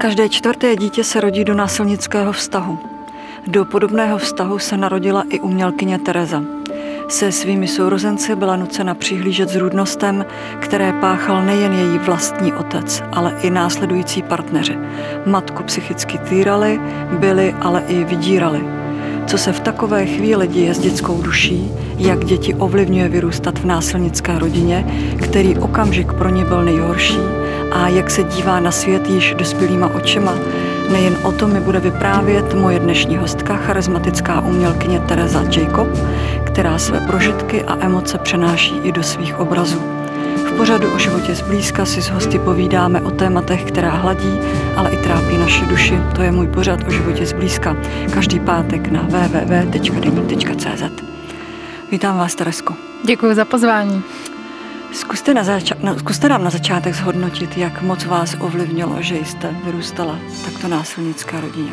Každé čtvrté dítě se rodí do násilnického vztahu. Do podobného vztahu se narodila i umělkyně Tereza. Se svými sourozenci byla nucena přihlížet zrůdnostem, které páchal nejen její vlastní otec, ale i následující partneři. Matku psychicky týrali, byli, ale i vydírali. Co se v takové chvíli děje s dětskou duší, jak děti ovlivňuje vyrůstat v násilnické rodině, který okamžik pro ně byl nejhorší, a jak se dívá na svět již dospělýma očima. Nejen o tom mi bude vyprávět moje dnešní hostka, charismatická umělkyně Teresa Jacob, která své prožitky a emoce přenáší i do svých obrazů. V pořadu o životě zblízka si s hosty povídáme o tématech, která hladí, ale i trápí naše duši. To je můj pořad o životě zblízka. Každý pátek na www.deník.cz Vítám vás, Teresko. Děkuji za pozvání. Zkuste, na zača- no, zkuste nám na začátek zhodnotit, jak moc vás ovlivnilo, že jste vyrůstala takto násilnické rodině.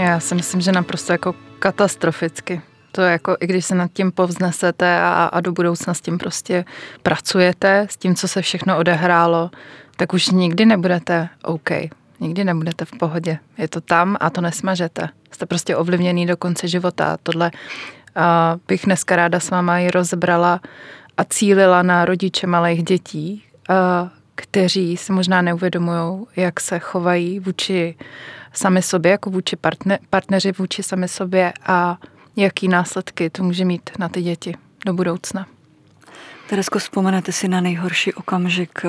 Já si myslím, že naprosto jako katastroficky. To je jako, i když se nad tím povznesete a, a do budoucna s tím prostě pracujete, s tím, co se všechno odehrálo, tak už nikdy nebudete OK. Nikdy nebudete v pohodě. Je to tam a to nesmažete. Jste prostě ovlivněný do konce života. Tohle a bych dneska ráda s váma i rozbrala a cílila na rodiče malých dětí, kteří si možná neuvědomují, jak se chovají vůči sami sobě, jako vůči partner, partneři vůči sami sobě a jaký následky to může mít na ty děti do budoucna. Teresko, vzpomenete si na nejhorší okamžik,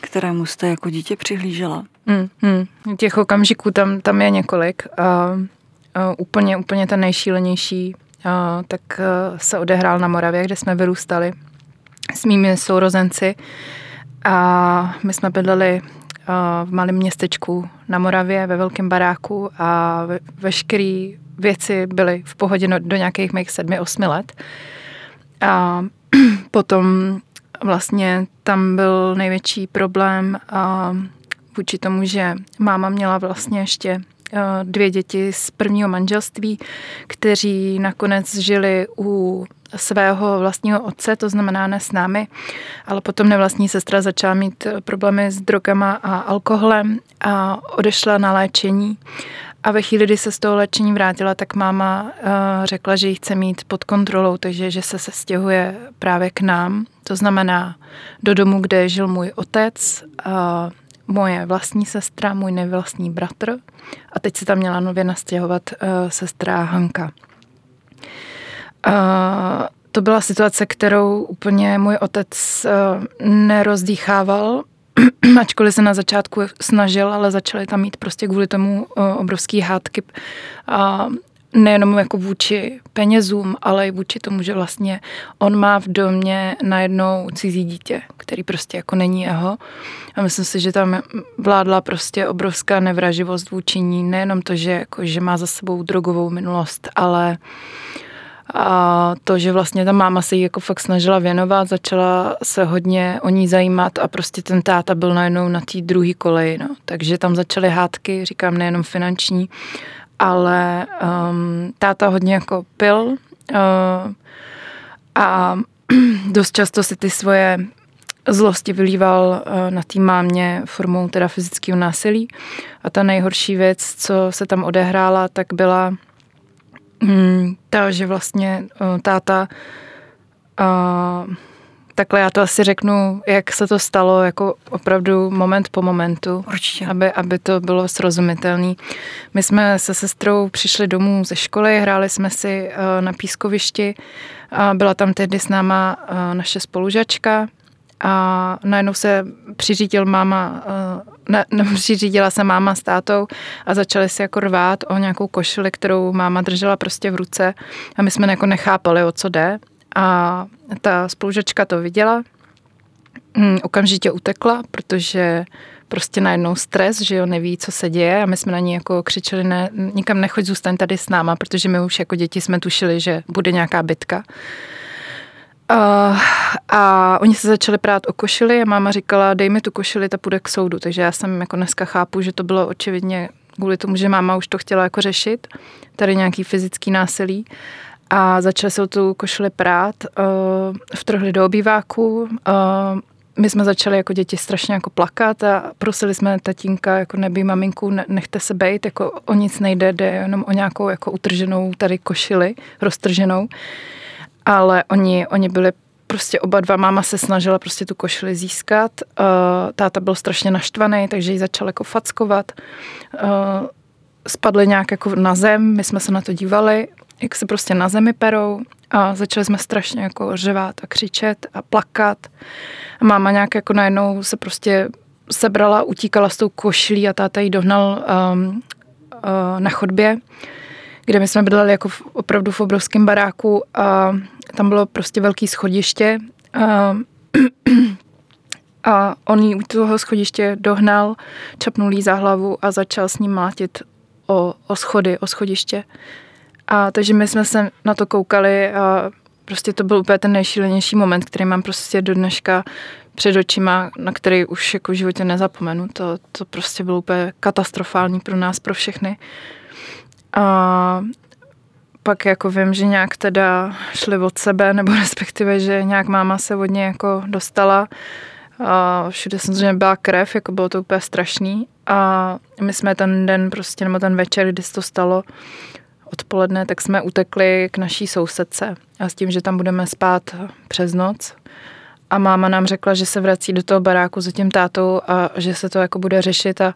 kterému jste jako dítě přihlížela? Hmm, hmm. Těch okamžiků tam, tam je několik. A, a úplně, úplně ten nejšílenější a, tak a, se odehrál na Moravě, kde jsme vyrůstali s mými sourozenci a my jsme bydleli v malém městečku na Moravě ve velkém baráku a veškeré věci byly v pohodě do nějakých mých sedmi, osmi let. A potom vlastně tam byl největší problém vůči tomu, že máma měla vlastně ještě dvě děti z prvního manželství, kteří nakonec žili u svého vlastního otce, to znamená ne s námi, ale potom nevlastní sestra začala mít problémy s drogama a alkoholem a odešla na léčení. A ve chvíli, kdy se z toho léčení vrátila, tak máma řekla, že ji chce mít pod kontrolou, takže že se sestěhuje právě k nám. To znamená do domu, kde žil můj otec, moje vlastní sestra, můj nevlastní bratr a teď se tam měla nově nastěhovat uh, sestra Hanka. Uh, to byla situace, kterou úplně můj otec uh, nerozdýchával, ačkoliv se na začátku snažil, ale začaly tam mít prostě kvůli tomu uh, obrovský hádky. Uh, nejenom jako vůči penězům, ale i vůči tomu, že vlastně on má v domě najednou cizí dítě, který prostě jako není jeho. A myslím si, že tam vládla prostě obrovská nevraživost vůči ní. Nejenom to, že, jako, že má za sebou drogovou minulost, ale a to, že vlastně ta máma se jí jako fakt snažila věnovat, začala se hodně o ní zajímat a prostě ten táta byl najednou na té druhé koleji. No. Takže tam začaly hádky, říkám nejenom finanční, ale um, táta hodně jako pil uh, a dost často si ty svoje zlosti vylíval uh, na té mámě formou teda fyzického násilí. A ta nejhorší věc, co se tam odehrála, tak byla um, ta, že vlastně uh, táta uh, takhle já to asi řeknu, jak se to stalo, jako opravdu moment po momentu. Určitě. Aby, aby to bylo srozumitelné. My jsme se sestrou přišli domů ze školy, hráli jsme si uh, na pískovišti. A byla tam tehdy s náma uh, naše spolužačka a najednou se přiřídil máma, ne, ne, přiřídila se máma s tátou a začali si jako rvát o nějakou košili, kterou máma držela prostě v ruce a my jsme jako nechápali, o co jde. A ta spolužačka to viděla, mm, okamžitě utekla, protože prostě najednou stres, že jo, neví, co se děje a my jsme na ní jako křičeli, ne, nikam nechoď, zůstaň tady s náma, protože my už jako děti jsme tušili, že bude nějaká bitka. A, a oni se začali prát o košili a máma říkala, dej mi tu košili, ta půjde k soudu. Takže já jsem jako dneska chápu, že to bylo očividně kvůli tomu, že máma už to chtěla jako řešit, tady nějaký fyzický násilí a začali se tu košili prát, uh, vtrhli do obýváku, uh, my jsme začali jako děti strašně jako plakat a prosili jsme tatínka, jako nebý maminku, nechte se bejt, jako o nic nejde, jde jenom o nějakou jako utrženou tady košili, roztrženou. Ale oni, oni byli prostě oba dva, máma se snažila prostě tu košili získat, uh, táta byl strašně naštvaný, takže ji začal jako fackovat. Spadli nějak jako na zem, my jsme se na to dívali, jak se prostě na zemi perou a začali jsme strašně jako řevát a křičet a plakat. A máma nějak jako najednou se prostě sebrala, utíkala s tou košilí a táta ji dohnal um, uh, na chodbě, kde my jsme bydleli jako v, opravdu v obrovském baráku a tam bylo prostě velký schodiště a, a on jí u toho schodiště dohnal, čapnul jí za hlavu a začal s ním mátit o, o schody, o schodiště. A takže my jsme se na to koukali a prostě to byl úplně ten nejšílenější moment, který mám prostě do dneška před očima, na který už jako v životě nezapomenu. To, to prostě bylo úplně katastrofální pro nás, pro všechny. A pak jako vím, že nějak teda šli od sebe, nebo respektive, že nějak máma se od něj jako dostala. A všude samozřejmě byla krev, jako bylo to úplně strašný. A my jsme ten den prostě, nebo ten večer, kdy se to stalo, odpoledne, tak jsme utekli k naší sousedce a s tím, že tam budeme spát přes noc. A máma nám řekla, že se vrací do toho baráku za tím tátou a že se to jako bude řešit a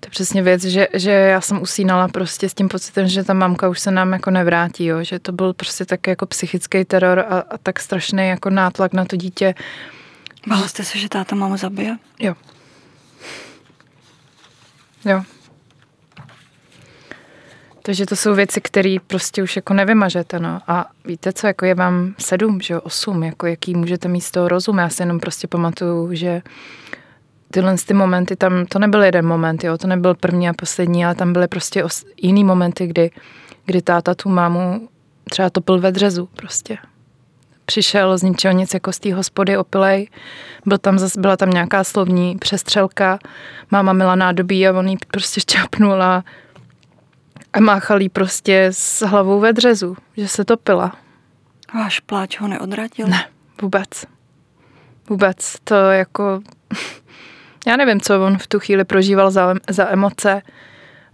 to je přesně věc, že, že já jsem usínala prostě s tím pocitem, že ta mamka už se nám jako nevrátí, jo? že to byl prostě tak jako psychický teror a, a tak strašný jako nátlak na to dítě. Bála jste se, že táta mámu zabije? Jo. Jo. Takže to jsou věci, které prostě už jako nevymažete, no. A víte co, jako je vám sedm, že jo, osm, jako jaký můžete mít z toho rozum. Já si jenom prostě pamatuju, že tyhle ty momenty, tam to nebyl jeden moment, jo, to nebyl první a poslední, ale tam byly prostě os, jiný momenty, kdy, kdy táta tu mámu třeba topil ve dřezu prostě. Přišel z ničeho nic jako z té hospody opilej, byl tam zase, byla tam nějaká slovní přestřelka, máma měla nádobí a on jí prostě šťapnul a a máchal jí prostě s hlavou ve dřezu, že se topila. Váš pláč ho neodradil? Ne, vůbec. Vůbec. To jako... Já nevím, co on v tu chvíli prožíval za, za emoce,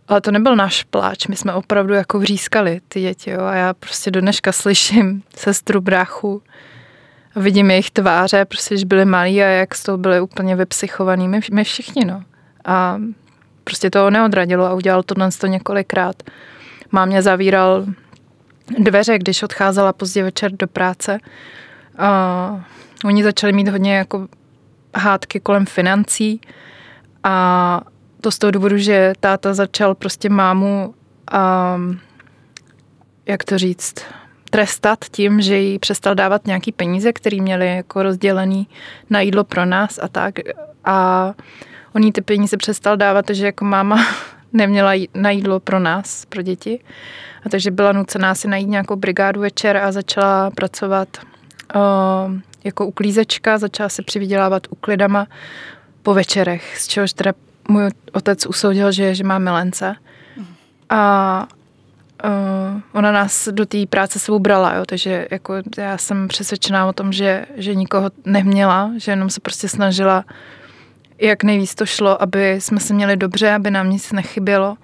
ale to nebyl náš pláč. My jsme opravdu jako vřískali ty děti. Jo? A já prostě do dneška slyším sestru bráchu a vidím jejich tváře, prostě, že byli malí a jak z toho byli úplně vypsychovaní. My, my všichni, no. A prostě to neodradilo a udělal to to několikrát. Mámě zavíral dveře, když odcházela pozdě večer do práce. A oni začali mít hodně jako hádky kolem financí a to z toho důvodu, že táta začal prostě mámu a, jak to říct, trestat tím, že jí přestal dávat nějaký peníze, který měli jako rozdělený na jídlo pro nás a tak. A on jí ty peníze přestal dávat, takže jako máma neměla na jídlo pro nás, pro děti. A takže byla nucená si najít nějakou brigádu večer a začala pracovat uh, jako uklízečka, začala se přivydělávat uklidama po večerech, z čehož teda můj otec usoudil, že, že má milence. A uh, ona nás do té práce sebou brala, jo, takže jako já jsem přesvědčená o tom, že, že nikoho neměla, že jenom se prostě snažila jak nejvíc to šlo, aby jsme se měli dobře, aby nám nic nechybělo.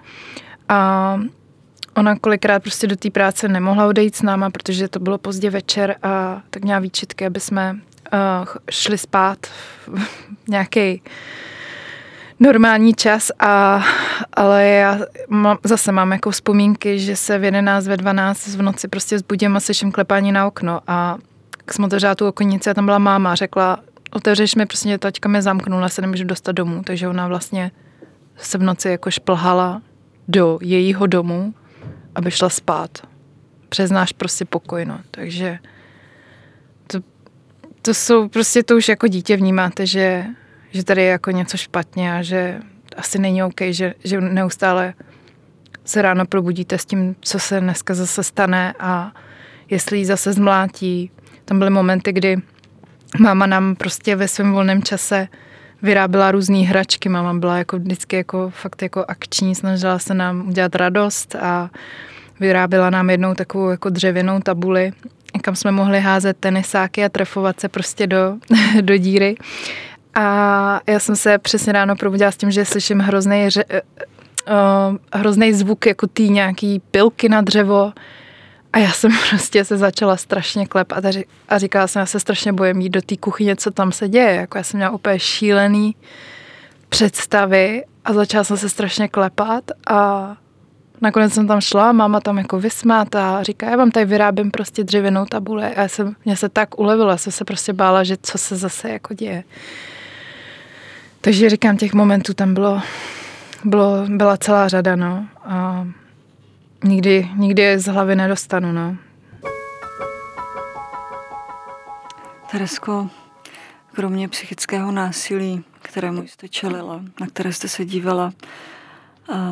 A ona kolikrát prostě do té práce nemohla odejít s náma, protože to bylo pozdě večer a tak měla výčitky, aby jsme uh, šli spát v nějaký normální čas, a, ale já mám, zase mám jako vzpomínky, že se v 11, ve 12 v noci prostě zbudím a slyším klepání na okno a jak jsem otevřela tu okonici a tam byla máma, řekla, otevřeš mi, prostě taťka mě zamknula, se nemůžu dostat domů, takže ona vlastně se v noci jako šplhala do jejího domu, aby šla spát. Přes náš prostě pokoj, no. Takže to, to jsou prostě, to už jako dítě vnímáte, že, že tady je jako něco špatně a že asi není OK, že, že neustále se ráno probudíte s tím, co se dneska zase stane a jestli ji zase zmlátí. Tam byly momenty, kdy máma nám prostě ve svém volném čase vyráběla různé hračky. Máma byla jako vždycky jako fakt jako akční, snažila se nám udělat radost a vyráběla nám jednou takovou jako dřevěnou tabuli kam jsme mohli házet tenisáky a trefovat se prostě do, do díry. A já jsem se přesně ráno probudila s tím, že slyším hrozný, ře, uh, hrozný zvuk jako tý nějaký pilky na dřevo. A já jsem prostě se začala strašně klepat a, a říkala jsem, já se strašně bojím jít do té kuchyně, co tam se děje. Jako já jsem měla úplně šílený představy a začala jsem se strašně klepat a nakonec jsem tam šla, máma tam jako vysmátá a říká, já vám tady vyrábím prostě dřevěnou tabule a já jsem, mě se tak ulevila, jsem se prostě bála, že co se zase jako děje. Takže říkám, těch momentů tam bylo, bylo byla celá řada, no. A nikdy, nikdy je z hlavy nedostanu, no. Teresko, kromě psychického násilí, kterému jste čelila, na které jste se dívala,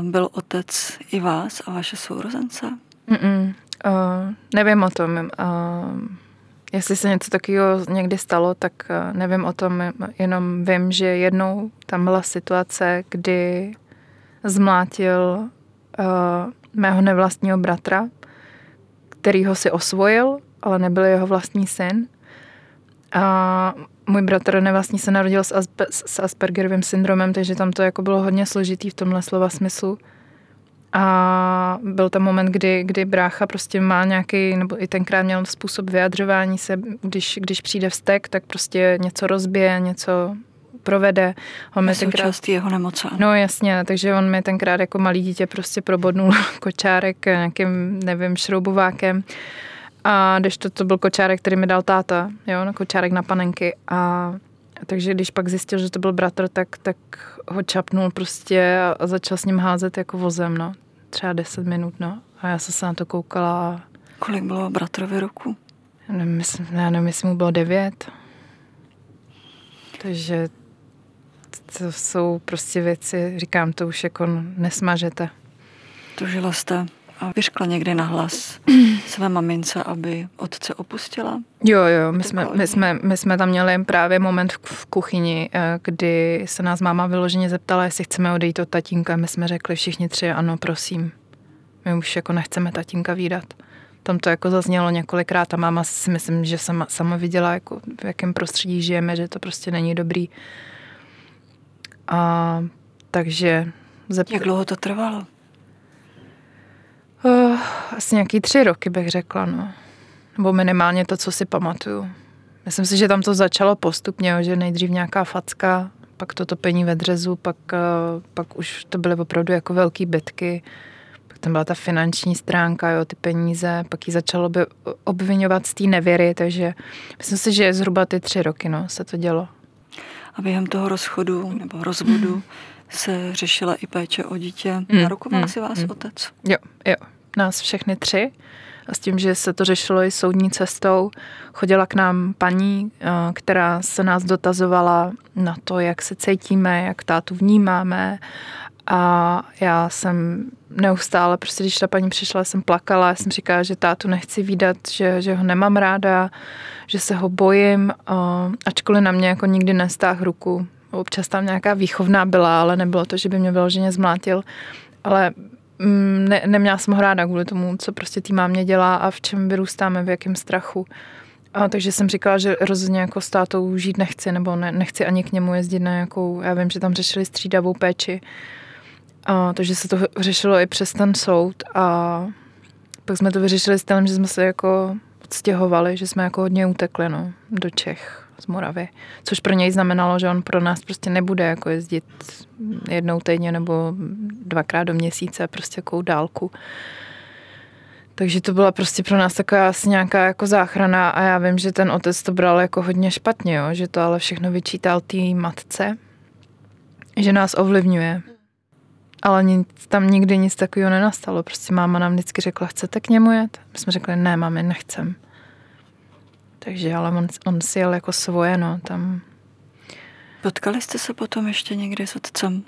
byl otec i vás a vaše sourozence? Mm-mm. Uh, nevím o tom. Uh, jestli se něco takového někdy stalo, tak uh, nevím o tom, jenom vím, že jednou tam byla situace, kdy zmlátil uh, mého nevlastního bratra, který ho si osvojil, ale nebyl jeho vlastní syn. A můj bratr nevlastní se narodil s, Aspe- s Aspergerovým syndromem, takže tam to jako bylo hodně složitý v tomhle slova smyslu. A byl tam moment, kdy, kdy brácha prostě má nějaký, nebo i tenkrát měl způsob vyjadřování se, když, když přijde vztek, tak prostě něco rozbije, něco provede. On mi tenkrát, jeho nemoce. No jasně, takže on mi tenkrát jako malý dítě prostě probodnul kočárek nějakým, nevím, šroubovákem a když to, to byl kočárek, který mi dal táta, jo, no, kočárek na panenky. A takže když pak zjistil, že to byl bratr, tak, tak ho čapnul prostě a, začal s ním házet jako vozem, no. Třeba 10 minut, no. A já jsem se na to koukala a... Kolik bylo bratrovi roku? Já nevím, myslím, já nevím, jestli mu bylo devět. Takže to jsou prostě věci, říkám, to už jako nesmažete. Tužila jste a vyškla někdy na hlas své mamince, aby otce opustila? Jo, jo, my jsme, my, jsme, my jsme tam měli právě moment v kuchyni, eh, kdy se nás máma vyloženě zeptala, jestli chceme odejít od tatínka. My jsme řekli všichni tři, ano, prosím. My už jako nechceme tatínka výdat. Tam to jako zaznělo několikrát a máma si myslím, že sama, sama viděla, jako v jakém prostředí žijeme, že to prostě není dobrý. A takže... Zept... Jak dlouho to trvalo? Uh, asi nějaký tři roky bych řekla, no. Nebo minimálně to, co si pamatuju. Myslím si, že tam to začalo postupně, že nejdřív nějaká facka, pak to topení ve dřezu, pak, uh, pak už to byly opravdu jako velké bitky. Pak tam byla ta finanční stránka, jo, ty peníze, pak ji začalo by obvinovat z té nevěry, takže myslím si, že zhruba ty tři roky no, se to dělo. A během toho rozchodu nebo rozvodu mm. se řešila i péče o dítě. Mm. Narukoval mm. si vás mm. otec? Jo, jo nás všechny tři. A s tím, že se to řešilo i soudní cestou, chodila k nám paní, eh, která se nás dotazovala na to, jak se cítíme, jak tátu vnímáme. A já jsem neustále, prostě když ta paní přišla, jsem plakala, já jsem říkala, že tátu nechci výdat, že, že ho nemám ráda, že se ho bojím, eh, ačkoliv na mě jako nikdy nestáh ruku. Občas tam nějaká výchovná byla, ale nebylo to, že by mě vyloženě zmlátil. Ale ne, neměla jsem ho ráda kvůli tomu, co prostě tý mámě dělá a v čem vyrůstáme, v jakém strachu. A takže jsem říkala, že rozhodně jako s tátou žít nechci, nebo ne, nechci ani k němu jezdit na nějakou, já vím, že tam řešili střídavou péči. A, takže se to řešilo i přes ten soud a pak jsme to vyřešili s tím, že jsme se jako odstěhovali, že jsme jako hodně utekli no, do Čech z Moravy. Což pro něj znamenalo, že on pro nás prostě nebude jako jezdit jednou týdně nebo dvakrát do měsíce, prostě jakou dálku. Takže to byla prostě pro nás taková asi nějaká jako záchrana a já vím, že ten otec to bral jako hodně špatně, jo? že to ale všechno vyčítal té matce, že nás ovlivňuje. Ale nic, tam nikdy nic takového nenastalo. Prostě máma nám vždycky řekla, chcete k němu jet? My jsme řekli, ne, mami, nechcem. Takže ale on, on si jel jako svoje, no, tam. Potkali jste se potom ještě někdy s otcem?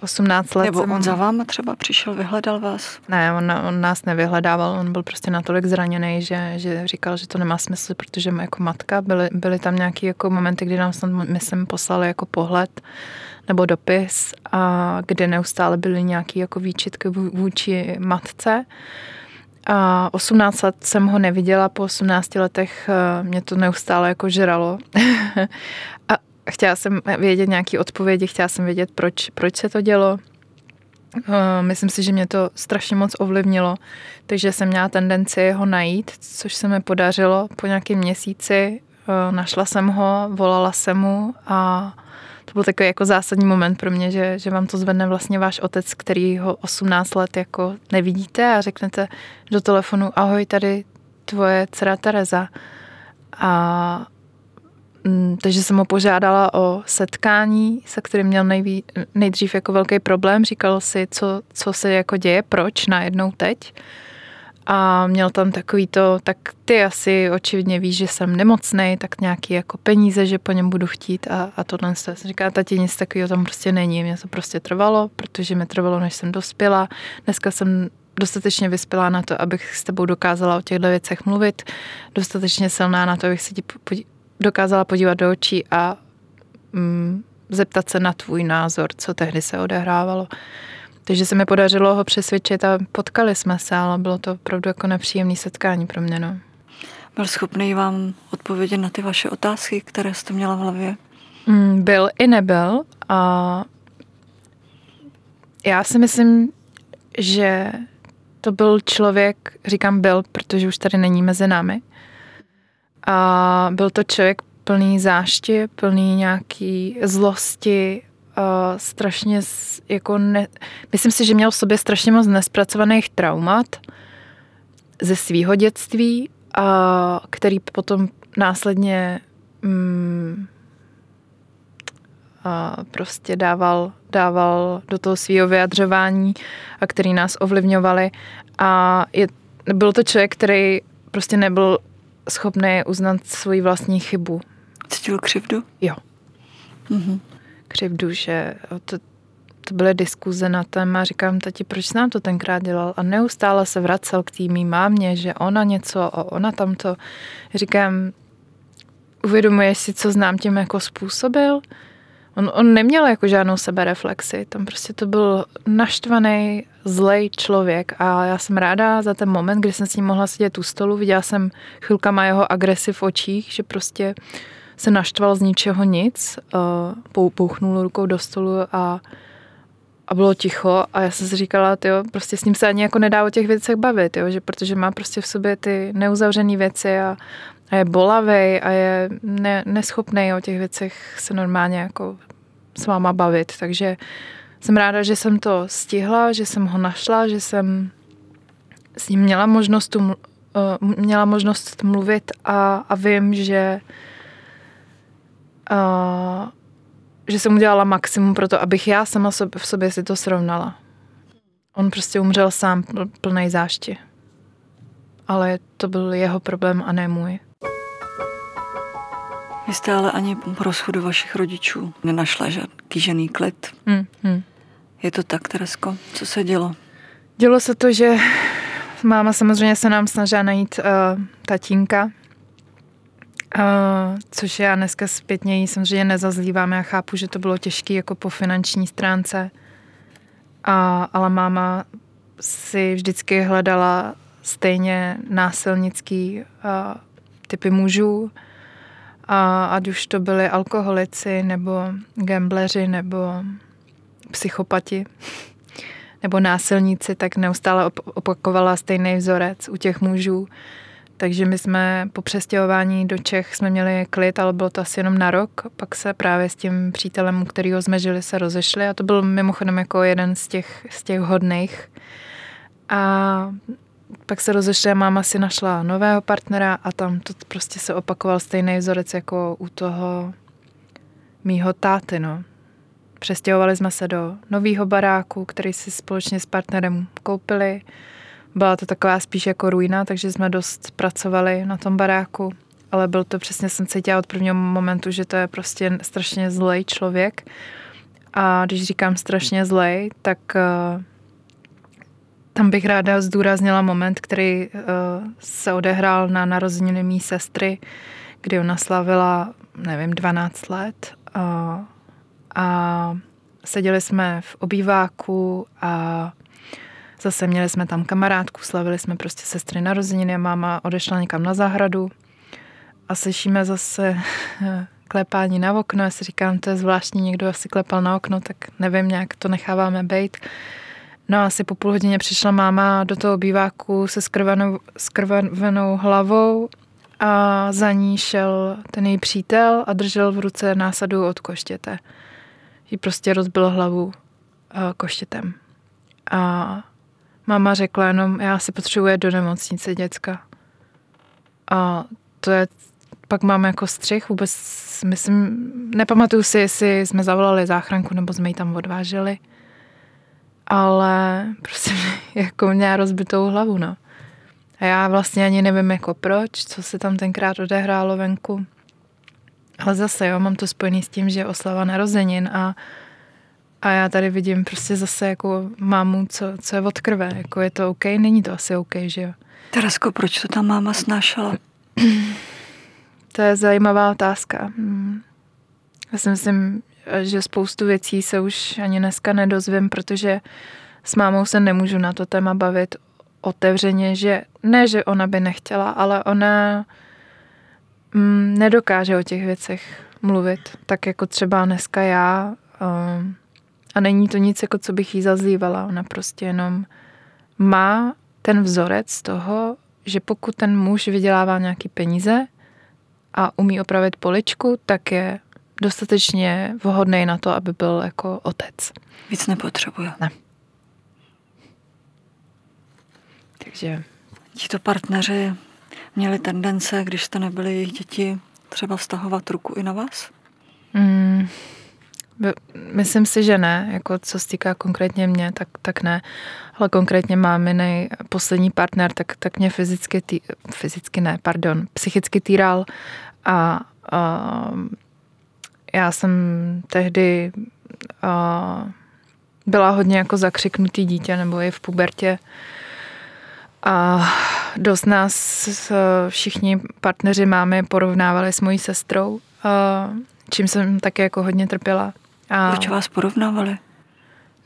18 let. Nebo jsem... on za váma třeba přišel, vyhledal vás? Ne, on, on nás nevyhledával, on byl prostě natolik zraněný, že, že říkal, že to nemá smysl, protože jako matka byly, byly tam nějaké jako momenty, kdy nám snad, myslím, poslali jako pohled nebo dopis, a kde neustále byly nějaké jako výčitky vůči matce A 18 let jsem ho neviděla, po 18 letech eh, mě to neustále jako žralo. a chtěla jsem vědět nějaké odpovědi, chtěla jsem vědět, proč, proč se to dělo. Eh, myslím si, že mě to strašně moc ovlivnilo, takže jsem měla tendenci ho najít, což se mi podařilo po nějakém měsíci. Eh, našla jsem ho, volala jsem mu a to byl takový jako zásadní moment pro mě, že, že vám to zvedne vlastně váš otec, který ho 18 let jako nevidíte a řeknete do telefonu, ahoj, tady tvoje dcera Tereza. A mm, takže jsem ho požádala o setkání, se kterým měl nejví, nejdřív jako velký problém. Říkal si, co, co se jako děje, proč najednou teď a měl tam takový to, tak ty asi očividně víš, že jsem nemocný, tak nějaký jako peníze, že po něm budu chtít a, a tohle se říká, tati nic takového tam prostě není, mě to prostě trvalo, protože mi trvalo, než jsem dospěla. Dneska jsem dostatečně vyspělá na to, abych s tebou dokázala o těchto věcech mluvit, dostatečně silná na to, abych se ti podí- dokázala podívat do očí a mm, zeptat se na tvůj názor, co tehdy se odehrávalo. Takže se mi podařilo ho přesvědčit a potkali jsme se, ale bylo to opravdu jako nepříjemné setkání pro mě. No. Byl schopný vám odpovědět na ty vaše otázky, které jste měla v hlavě? Mm, byl i nebyl a já si myslím, že to byl člověk, říkám byl, protože už tady není mezi námi. A byl to člověk plný zášti, plný nějaký zlosti, uh, strašně jako ne, myslím si, že měl v sobě strašně moc nespracovaných traumat ze svého dětství, a který potom následně mm, a prostě dával, dával do toho svého vyjadřování a který nás ovlivňovali. A je, byl to člověk, který prostě nebyl schopný uznat svoji vlastní chybu. Cítil křivdu? Jo. Mm-hmm křivdu, že to, to byly diskuze na téma, říkám, tati, proč jsi nám to tenkrát dělal? A neustále se vracel k týmí mámě, že ona něco a ona tamto. Říkám, uvědomuješ si, co znám tím jako způsobil? On, on neměl jako žádnou sebereflexi, tam prostě to byl naštvaný, zlej člověk a já jsem ráda za ten moment, kdy jsem s ním mohla sedět u stolu, viděla jsem chvilkama jeho agresi v očích, že prostě se naštval z ničeho nic, uh, pouchnul rukou do stolu a, a bylo ticho a já jsem si říkala, tyjo, prostě s ním se ani jako nedá o těch věcech bavit, jo, že protože má prostě v sobě ty neuzavřené věci a, a je bolavý a je ne, neschopný o těch věcech se normálně jako s váma bavit, takže jsem ráda, že jsem to stihla, že jsem ho našla, že jsem s ním měla možnost, tu, uh, měla možnost mluvit a, a vím, že uh, že jsem udělala maximum pro to, abych já sama v sobě si to srovnala. On prostě umřel sám plný zášti. Ale to byl jeho problém a ne můj. Vy jste ale ani po rozchodu vašich rodičů nenašla žádný kýžený klid. Hmm, hmm. Je to tak, Teresko? Co se dělo? Dělo se to, že máma samozřejmě se nám snažila najít uh, tatínka, Uh, což já dneska zpětně samozřejmě nezazlívám. Já chápu, že to bylo těžké jako po finanční stránce. A, ale máma si vždycky hledala stejně násilnický uh, typy mužů. A ať už to byli alkoholici, nebo gambleři, nebo psychopati, nebo násilníci, tak neustále opakovala stejný vzorec u těch mužů. Takže my jsme po přestěhování do Čech jsme měli klid, ale bylo to asi jenom na rok. Pak se právě s tím přítelem, u kterého jsme žili, se rozešli a to byl mimochodem jako jeden z těch, z těch hodných. A pak se rozešli a máma si našla nového partnera a tam to prostě se opakoval stejný vzorec jako u toho mýho táty, no. Přestěhovali jsme se do nového baráku, který si společně s partnerem koupili byla to taková spíš jako ruina, takže jsme dost pracovali na tom baráku, ale byl to přesně, jsem cítila od prvního momentu, že to je prostě strašně zlej člověk. A když říkám strašně zlej, tak uh, tam bych ráda zdůraznila moment, který uh, se odehrál na narozeniny mý sestry, kdy ona slavila, nevím, 12 let. Uh, a seděli jsme v obýváku a Zase měli jsme tam kamarádku, slavili jsme prostě sestry narozeniny máma odešla někam na zahradu a slyšíme zase klepání na okno. Já si říkám, to je zvláštní, někdo asi klepal na okno, tak nevím, nějak to necháváme být. No a asi po půl hodině přišla máma do toho býváku se skrvenou, skrvenou hlavou a za ní šel ten její přítel a držel v ruce násadu od koštěte. Jí prostě rozbil hlavu eh, koštětem. A máma řekla jenom, já si potřebuje do nemocnice děcka. A to je, pak máme jako střih, vůbec myslím, nepamatuju si, jestli jsme zavolali záchranku nebo jsme ji tam odváželi. Ale prostě jako měla rozbitou hlavu, no. A já vlastně ani nevím jako proč, co se tam tenkrát odehrálo venku. Ale zase, jo, mám to spojený s tím, že oslava narozenin a, a já tady vidím prostě zase jako mámu, co, co je od krve. Jako je to OK? Není to asi OK, že jo? Teresko, proč to ta máma snášela? To je zajímavá otázka. Hmm. Já si myslím, že spoustu věcí se už ani dneska nedozvím, protože s mámou se nemůžu na to téma bavit otevřeně, že ne, že ona by nechtěla, ale ona mm, nedokáže o těch věcech mluvit, tak jako třeba dneska já. Um, a není to nic, jako co bych jí zazlívala. Ona prostě jenom má ten vzorec toho, že pokud ten muž vydělává nějaký peníze a umí opravit poličku, tak je dostatečně vhodný na to, aby byl jako otec. Víc nepotřebuje. Ne. Takže... Tito partneři měli tendence, když jste nebyli jejich děti, třeba vztahovat ruku i na vás? Mm, myslím si, že ne. Jako co se týká konkrétně mě, tak, tak ne. Ale konkrétně máminy poslední partner, tak, tak mě fyzicky, tý, fyzicky ne, pardon, psychicky týral a, a já jsem tehdy a, byla hodně jako zakřiknutý dítě nebo i v pubertě a dost nás všichni partneři máme porovnávali s mojí sestrou, čím jsem také jako hodně trpěla. A proč vás porovnávali?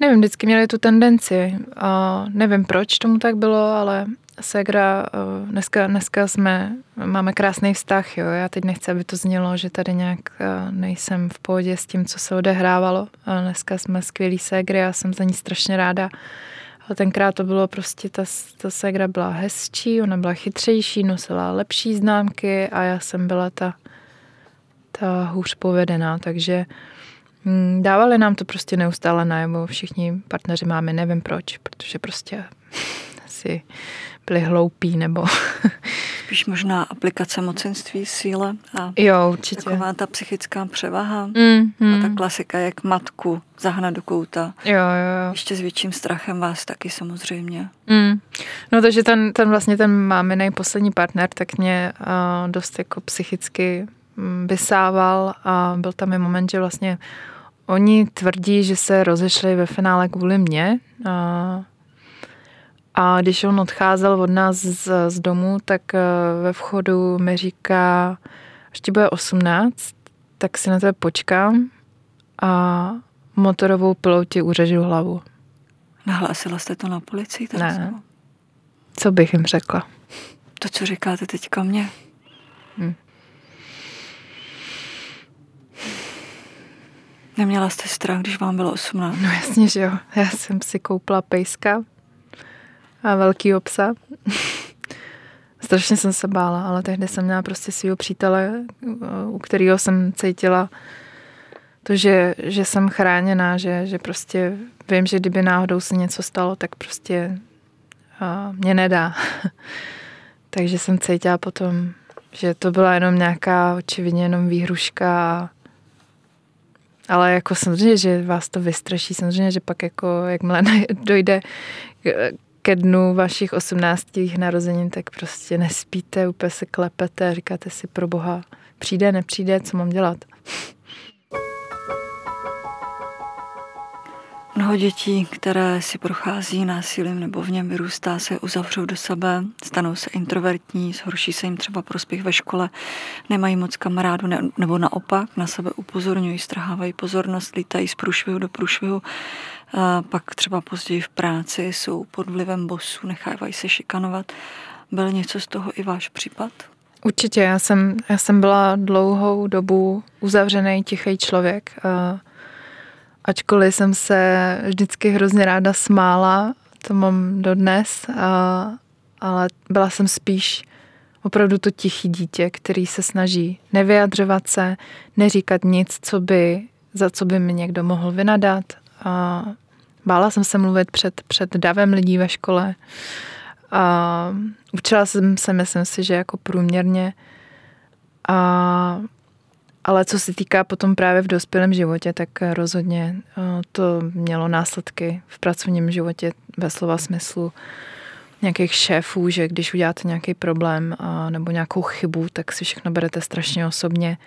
Nevím, vždycky měli tu tendenci. A nevím, proč tomu tak bylo, ale Segra, dneska, dneska jsme, máme krásný vztah, jo. Já teď nechci, aby to znělo, že tady nějak nejsem v pohodě s tím, co se odehrávalo. A dneska jsme skvělí Segry, já jsem za ní strašně ráda. Ale tenkrát to bylo prostě, ta, ta ségra byla hezčí, ona byla chytřejší, nosila lepší známky a já jsem byla ta, ta hůř povedená, takže dávali nám to prostě neustále najevo, všichni partneři máme, nevím proč, protože prostě asi byli hloupí nebo... Spíš možná aplikace mocenství, síle a jo, určitě. taková ta psychická převaha mm, mm. a ta klasika, jak matku zahnat do kouta. Jo, jo, jo. Ještě s větším strachem vás taky samozřejmě. Mm. No takže ten, ten vlastně ten máminej poslední partner, tak mě uh, dost jako psychicky mm, vysával a byl tam i moment, že vlastně oni tvrdí, že se rozešli ve finále kvůli mně. Uh, a když on odcházel od nás z, z domu, tak eh, ve vchodu mi říká, až ti bude 18, tak si na tebe počkám a motorovou pilou ti uřežu hlavu. Nahlásila jste to na policii? Ne. Co bych jim řekla? To, co říkáte teďka mě. Hm. Neměla jste strach, když vám bylo 18? No jasně, že jo. Já jsem si koupila pejska a velký psa. Strašně jsem se bála, ale tehdy jsem měla prostě svého přítele, u kterého jsem cítila to, že, že jsem chráněná, že, že prostě vím, že kdyby náhodou se něco stalo, tak prostě a mě nedá. Takže jsem cítila potom, že to byla jenom nějaká očividně jenom výhruška ale jako samozřejmě, že vás to vystraší, samozřejmě, že pak jako jakmile dojde ke dnu vašich 18. narozenin, tak prostě nespíte, úplně se klepete říkáte si pro boha, přijde, nepřijde, co mám dělat. Mnoho dětí, které si prochází násilím nebo v něm vyrůstá, se uzavřou do sebe, stanou se introvertní, zhorší se jim třeba prospěch ve škole, nemají moc kamarádů ne, nebo naopak na sebe upozorňují, strhávají pozornost, lítají z průšvihu do průšvihu, a pak třeba později v práci jsou pod vlivem bosů, nechávají se šikanovat. Byl něco z toho i váš případ? Určitě, já jsem, já jsem byla dlouhou dobu uzavřený tichý člověk. Ačkoliv jsem se vždycky hrozně ráda smála, to mám dodnes, a, ale byla jsem spíš opravdu to tichý dítě, který se snaží nevyjadřovat se, neříkat nic, co by, za co by mi někdo mohl vynadat. A bála jsem se mluvit před, před davem lidí ve škole. A učila jsem se, myslím si, že jako průměrně. A ale co se týká potom právě v dospělém životě, tak rozhodně eh, to mělo následky v pracovním životě ve slova smyslu nějakých šéfů, že když uděláte nějaký problém a, nebo nějakou chybu, tak si všechno berete strašně osobně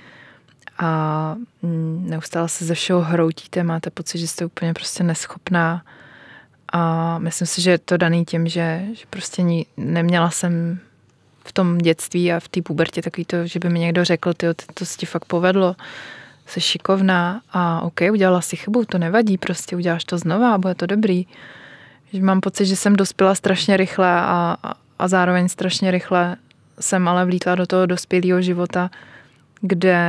a mm, neustále se ze všeho hroutíte, máte pocit, že jste úplně prostě neschopná. A myslím si, že je to daný tím, že, že prostě neměla jsem v tom dětství a v té pubertě takový to, že by mi někdo řekl, ty to se ti fakt povedlo, jsi šikovná a OK, udělala si chybu, to nevadí, prostě uděláš to znova a bude to dobrý. Že mám pocit, že jsem dospěla strašně rychle a, a zároveň strašně rychle jsem ale vlítla do toho dospělého života, kde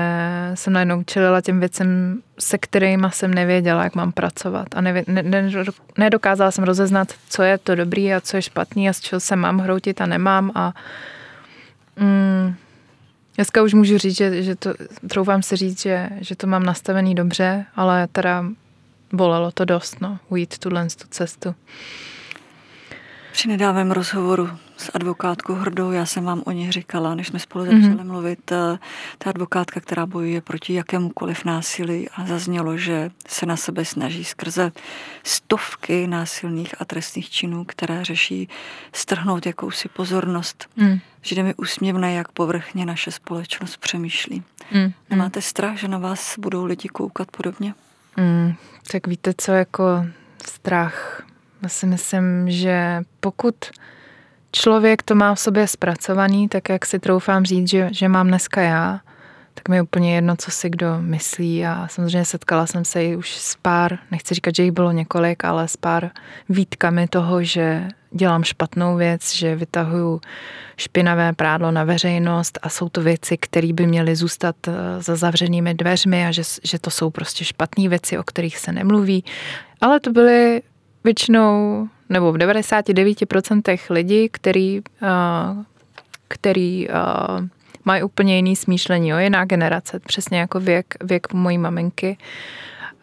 jsem najednou čelila těm věcem, se kterými jsem nevěděla, jak mám pracovat. A nevě, ne, ne, nedokázala jsem rozeznat, co je to dobrý a co je špatný a z čeho se mám hroutit a nemám. A Mm, dneska už můžu říct, že, že to, troufám si říct, že, že to mám nastavený dobře, ale teda bolelo to dost, no, ujít tuhle tu cestu. Při nedávém rozhovoru s advokátkou Hrdou, já jsem vám o ní říkala, než jsme spolu začali mm-hmm. mluvit, eh, ta advokátka, která bojuje proti jakémukoliv násilí a zaznělo, že se na sebe snaží skrze stovky násilných a trestných činů, které řeší, strhnout jakousi pozornost. Mm. Že mi úsměvné, jak povrchně naše společnost přemýšlí. Mm. Nemáte strach, že na vás budou lidi koukat podobně? Mm, tak víte co, jako strach já si myslím, že pokud člověk to má v sobě zpracovaný, tak jak si troufám říct, že, že mám dneska já, tak mi je úplně jedno, co si kdo myslí a samozřejmě setkala jsem se i už s pár, nechci říkat, že jich bylo několik, ale s pár výtkami toho, že dělám špatnou věc, že vytahuju špinavé prádlo na veřejnost a jsou to věci, které by měly zůstat eh, za zavřenými dveřmi a že, že to jsou prostě špatné věci, o kterých se nemluví. Ale to byly většinou, nebo v 99% lidí, který, uh, který uh, mají úplně jiný smýšlení, jo, jiná generace, přesně jako věk, věk mojí maminky,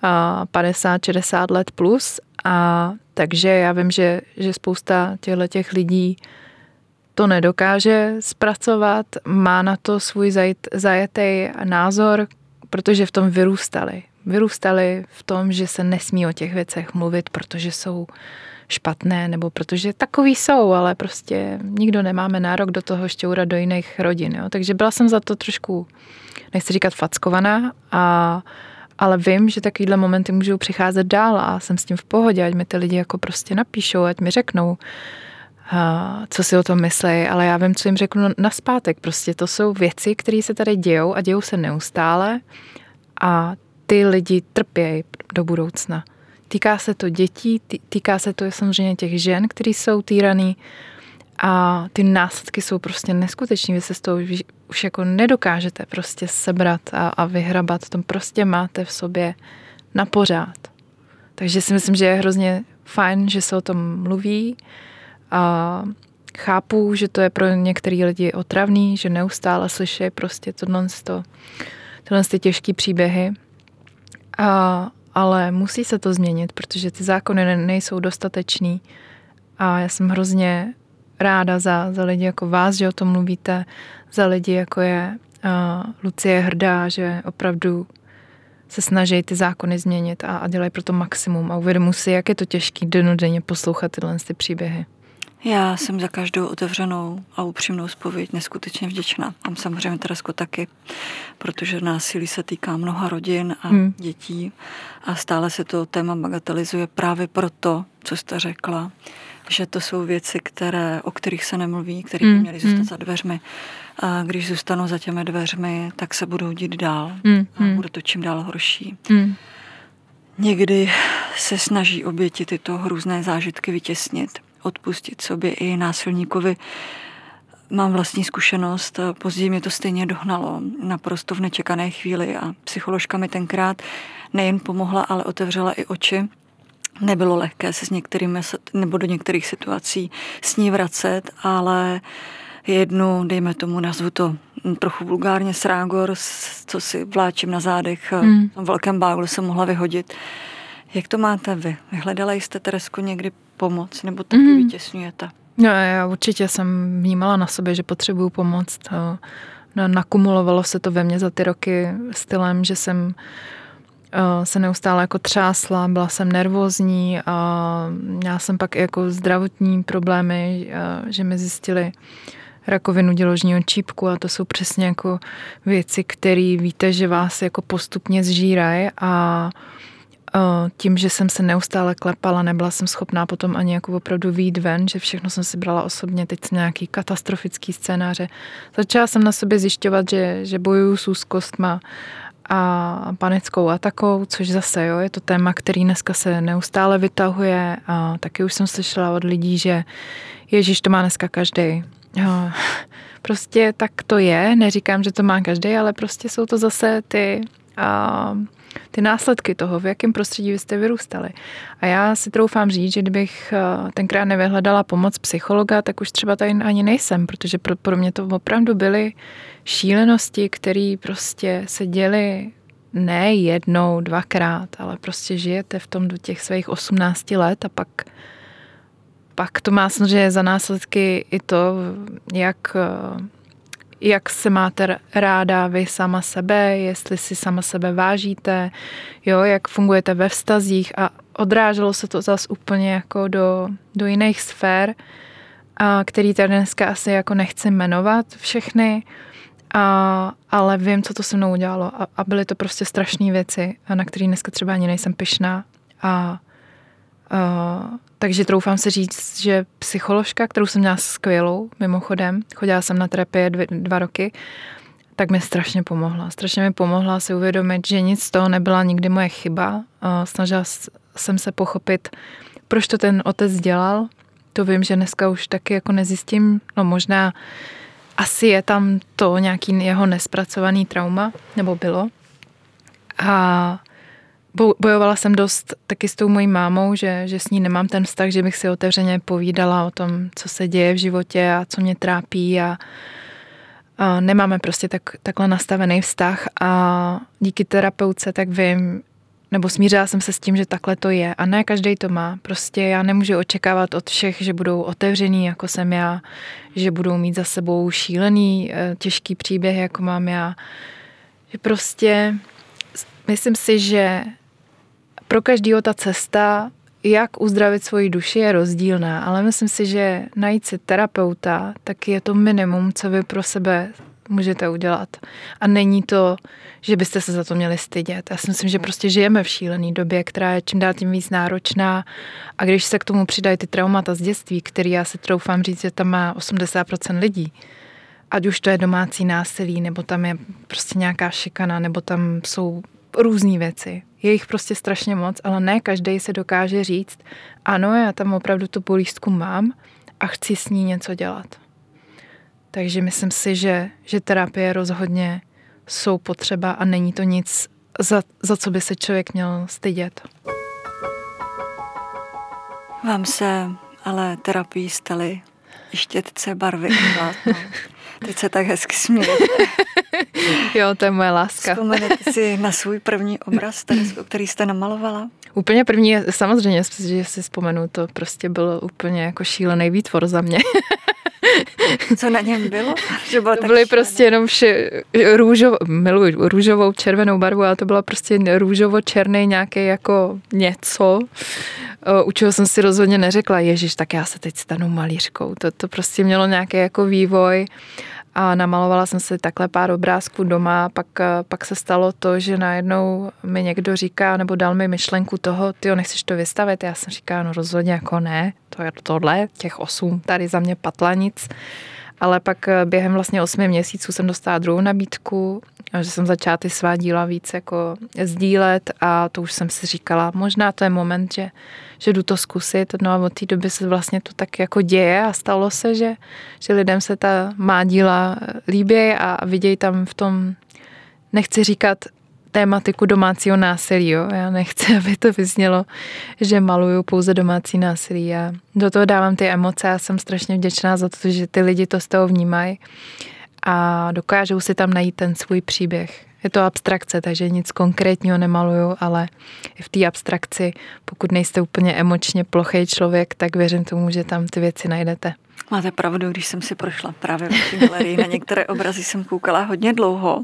uh, 50-60 let plus. A takže já vím, že, že spousta těchto těch lidí to nedokáže zpracovat, má na to svůj zajetý názor, protože v tom vyrůstali vyrůstali v tom, že se nesmí o těch věcech mluvit, protože jsou špatné, nebo protože takový jsou, ale prostě nikdo nemáme nárok do toho šťourat do jiných rodin. Jo? Takže byla jsem za to trošku, nechci říkat fackovaná, a, ale vím, že takovýhle momenty můžou přicházet dál a jsem s tím v pohodě, ať mi ty lidi jako prostě napíšou, ať mi řeknou, a, co si o tom myslí, ale já vím, co jim řeknu na zpátek. Prostě to jsou věci, které se tady dějou a dějou se neustále a ty lidi trpějí do budoucna. Týká se to dětí, týká se to samozřejmě těch žen, které jsou týraný a ty následky jsou prostě neskuteční. Vy se z toho už jako nedokážete prostě sebrat a, a vyhrabat. To prostě máte v sobě na pořád. Takže si myslím, že je hrozně fajn, že se o tom mluví. A chápu, že to je pro některé lidi otravný, že neustále slyší prostě tohle, tohle ty těžké příběhy. A, ale musí se to změnit, protože ty zákony ne, nejsou dostatečný. A já jsem hrozně ráda za, za lidi jako vás, že o tom mluvíte, za lidi jako je uh, Lucie Hrdá, že opravdu se snaží ty zákony změnit a, a dělají pro to maximum a uvědomují si, jak je to těžké denodenně poslouchat tyhle ty příběhy. Já jsem za každou otevřenou a upřímnou zpověď neskutečně vděčná. A samozřejmě Teresko taky, protože násilí se týká mnoha rodin a hmm. dětí a stále se to téma bagatelizuje právě proto, co jste řekla, že to jsou věci, které, o kterých se nemluví, které by hmm. měly zůstat hmm. za dveřmi. A když zůstanou za těmi dveřmi, tak se budou dít dál hmm. a bude to čím dál horší. Hmm. Někdy se snaží oběti tyto hrůzné zážitky vytěsnit odpustit sobě i násilníkovi. Mám vlastní zkušenost, později mě to stejně dohnalo naprosto v nečekané chvíli a psycholožka mi tenkrát nejen pomohla, ale otevřela i oči. Nebylo lehké se s některými, nebo do některých situací s ní vracet, ale jednu, dejme tomu, nazvu to trochu vulgárně srágor, co si vláčím na zádech, hmm. v velkém báglu jsem mohla vyhodit. Jak to máte vy? Vyhledala jste Teresko někdy pomoc, nebo taky mm. vytěsňujete? No, já určitě jsem vnímala na sobě, že potřebuju pomoc. No, nakumulovalo se to ve mně za ty roky stylem, že jsem eh, se neustále jako třásla, byla jsem nervózní a měla jsem pak i jako zdravotní problémy, eh, že mi zjistili rakovinu děložního čípku a to jsou přesně jako věci, které víte, že vás jako postupně zžírají a tím, že jsem se neustále klepala, nebyla jsem schopná potom ani jako opravdu výjít ven, že všechno jsem si brala osobně, teď nějaký katastrofický scénáře. Začala jsem na sobě zjišťovat, že, že bojuju s úzkostma a panickou atakou, což zase jo, je to téma, který dneska se neustále vytahuje a taky už jsem slyšela od lidí, že Ježíš to má dneska každý. Prostě tak to je, neříkám, že to má každý, ale prostě jsou to zase ty a, ty následky toho, v jakém prostředí vy jste vyrůstali. A já si troufám říct, že kdybych eh, tenkrát nevyhledala pomoc psychologa, tak už třeba tady ani nejsem, protože pro, pro mě to opravdu byly šílenosti, které prostě se děly ne jednou, dvakrát, ale prostě žijete v tom do těch svých 18 let a pak pak to má samozřejmě za následky i to, jak eh, jak se máte ráda vy sama sebe, jestli si sama sebe vážíte, jo, jak fungujete ve vztazích a odráželo se to zase úplně jako do, do jiných sfér, a který tady dneska asi jako nechci jmenovat všechny, a, ale vím, co to se mnou udělalo. A, a byly to prostě strašné věci, na které dneska třeba ani nejsem pyšná. A, a takže troufám se říct, že psycholožka, kterou jsem měla skvělou, mimochodem, chodila jsem na terapii dvě, dva roky, tak mi strašně pomohla. Strašně mi pomohla si uvědomit, že nic z toho nebyla nikdy moje chyba. Snažila jsem se pochopit, proč to ten otec dělal. To vím, že dneska už taky jako nezjistím, no možná asi je tam to nějaký jeho nespracovaný trauma, nebo bylo. A bojovala jsem dost taky s tou mojí mámou, že, že s ní nemám ten vztah, že bych si otevřeně povídala o tom, co se děje v životě a co mě trápí a, a nemáme prostě tak, takhle nastavený vztah a díky terapeutce tak vím, nebo smířila jsem se s tím, že takhle to je a ne každý to má. Prostě já nemůžu očekávat od všech, že budou otevřený, jako jsem já, že budou mít za sebou šílený, eh, těžký příběh, jako mám já. Že prostě myslím si, že pro každého ta cesta, jak uzdravit svoji duši, je rozdílná, ale myslím si, že najít si terapeuta, tak je to minimum, co vy pro sebe můžete udělat. A není to, že byste se za to měli stydět. Já si myslím, že prostě žijeme v šílené době, která je čím dál tím víc náročná a když se k tomu přidají ty traumata z dětství, který já si troufám říct, že tam má 80% lidí, ať už to je domácí násilí, nebo tam je prostě nějaká šikana, nebo tam jsou různé věci. Je jich prostě strašně moc, ale ne každý se dokáže říct, ano, já tam opravdu tu bolístku mám a chci s ní něco dělat. Takže myslím si, že, že terapie rozhodně jsou potřeba a není to nic, za, za co by se člověk měl stydět. Vám se ale terapii staly štětce barvy. Teď se tak hezky smějete. jo, to je moje láska. Vzpomenete si na svůj první obraz, který jste namalovala? Úplně první, samozřejmě, že si vzpomenu, to prostě bylo úplně jako šílený výtvor za mě. Co na něm bylo? Že bylo to byly šílené. prostě jenom vše růžovo, miluji růžovou červenou barvu, ale to byla prostě růžovo-černý nějaký jako něco. u čeho jsem si rozhodně neřekla, ježiš, tak já se teď stanu malířkou. To, to prostě mělo nějaký jako vývoj a namalovala jsem si takhle pár obrázků doma, pak, pak se stalo to, že najednou mi někdo říká, nebo dal mi myšlenku toho, ty nechceš to vystavit? Já jsem říkala, no rozhodně jako ne, to je tohle, těch osm tady za mě patlanic. Ale pak během vlastně osmi měsíců jsem dostala druhou nabídku, že jsem začala ty svá díla víc jako sdílet a to už jsem si říkala, možná to je moment, že že jdu to zkusit. No a od té doby se vlastně to tak jako děje a stalo se, že, že lidem se ta má díla líbí a vidějí tam v tom, nechci říkat tématiku domácího násilí. Jo? Já nechci, aby to vyznělo, že maluju pouze domácí násilí. A do toho dávám ty emoce a jsem strašně vděčná za to, že ty lidi to z toho vnímají a dokážou si tam najít ten svůj příběh. Je to abstrakce, takže nic konkrétního nemaluju, ale i v té abstrakci, pokud nejste úplně emočně plochý člověk, tak věřím tomu, že tam ty věci najdete. Máte pravdu, když jsem si prošla právě v galerii, na některé obrazy jsem koukala hodně dlouho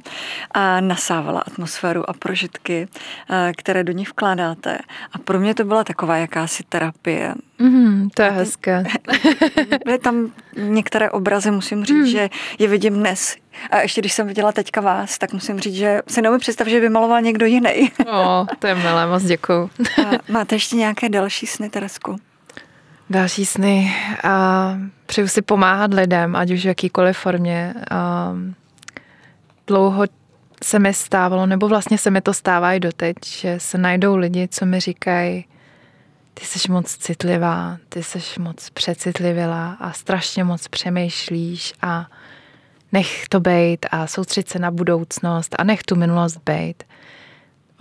a nasávala atmosféru a prožitky, eh, které do nich vkládáte. A pro mě to byla taková jakási terapie. Mm, to je hezké. Byly tam některé obrazy, musím říct, mm. že je vidím dnes. A ještě když jsem viděla teďka vás, tak musím říct, že se neumím představit, že by maloval někdo jiný. O, to je milé, moc děkuju. máte ještě nějaké další sny, Teresku? Další sny. A přeju si pomáhat lidem, ať už v jakýkoliv formě. A dlouho se mi stávalo, nebo vlastně se mi to stává i doteď, že se najdou lidi, co mi říkají, ty jsi moc citlivá, ty jsi moc přecitlivělá a strašně moc přemýšlíš a nech to bejt a soustřed se na budoucnost a nech tu minulost bejt.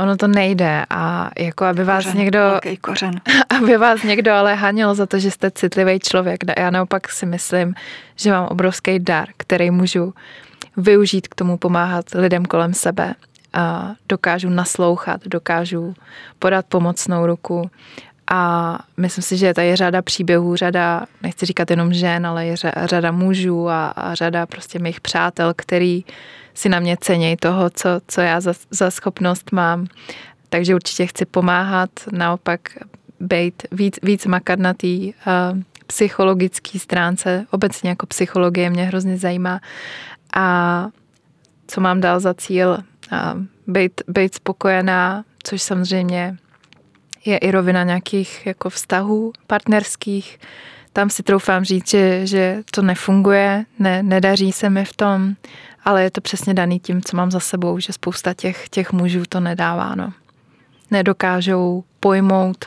Ono to nejde a jako aby vás kořen, někdo, kořen. aby vás někdo ale hanil za to, že jste citlivý člověk. Já naopak si myslím, že mám obrovský dar, který můžu využít k tomu pomáhat lidem kolem sebe. A dokážu naslouchat, dokážu podat pomocnou ruku a myslím si, že tady je řada příběhů, řada, nechci říkat jenom žen, ale je řada mužů a, a řada prostě mých přátel, který si na mě cenějí toho, co, co já za, za schopnost mám. Takže určitě chci pomáhat, naopak být víc, víc makat na té uh, psychologické stránce. Obecně jako psychologie mě hrozně zajímá. A co mám dál za cíl? Uh, být, být spokojená, což samozřejmě je i rovina nějakých jako vztahů partnerských. Tam si troufám říct, že, že to nefunguje, ne, nedaří se mi v tom ale je to přesně daný tím, co mám za sebou, že spousta těch, těch mužů to nedává. No. Nedokážou pojmout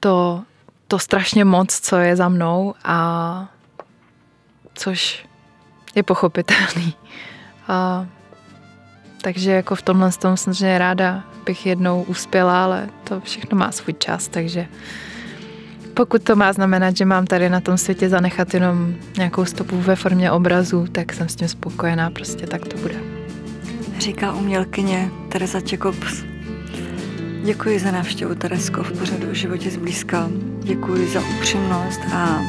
to, to strašně moc, co je za mnou a což je pochopitelný. A, takže jako v tomhle tom samozřejmě ráda bych jednou uspěla, ale to všechno má svůj čas, takže pokud to má znamenat, že mám tady na tom světě zanechat jenom nějakou stopu ve formě obrazu, tak jsem s tím spokojená, prostě tak to bude. Říká umělkyně Teresa Čekobs. Děkuji za návštěvu Teresko v pořadu životě zblízka. Děkuji za upřímnost a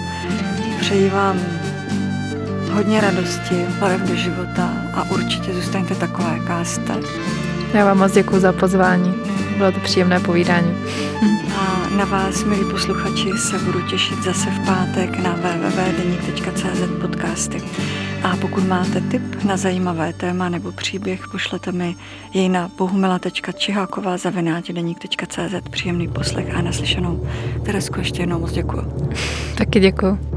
přeji vám hodně radosti, barev do života a určitě zůstaňte taková, jaká jste. Já vám moc děkuji za pozvání. Bylo to příjemné povídání. A na vás, milí posluchači, se budu těšit zase v pátek na www.denik.cz podcasty. A pokud máte tip na zajímavé téma nebo příběh, pošlete mi jej na bohumila.čiháková zavináč Příjemný poslech a naslyšenou. Teresko, ještě jednou moc děkuji. Taky děkuji.